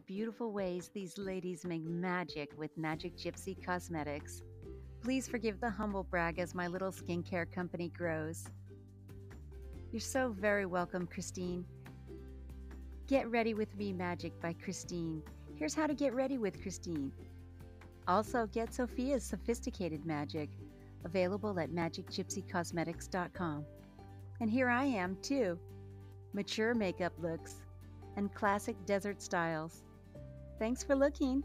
beautiful ways these ladies make magic with Magic Gypsy Cosmetics. Please forgive the humble brag as my little skincare company grows. You're so very welcome, Christine. Get Ready with Me Magic by Christine. Here's how to get ready with Christine. Also, get Sophia's Sophisticated Magic, available at magicgypsycosmetics.com. And here I am, too. Mature makeup looks and classic desert styles. Thanks for looking.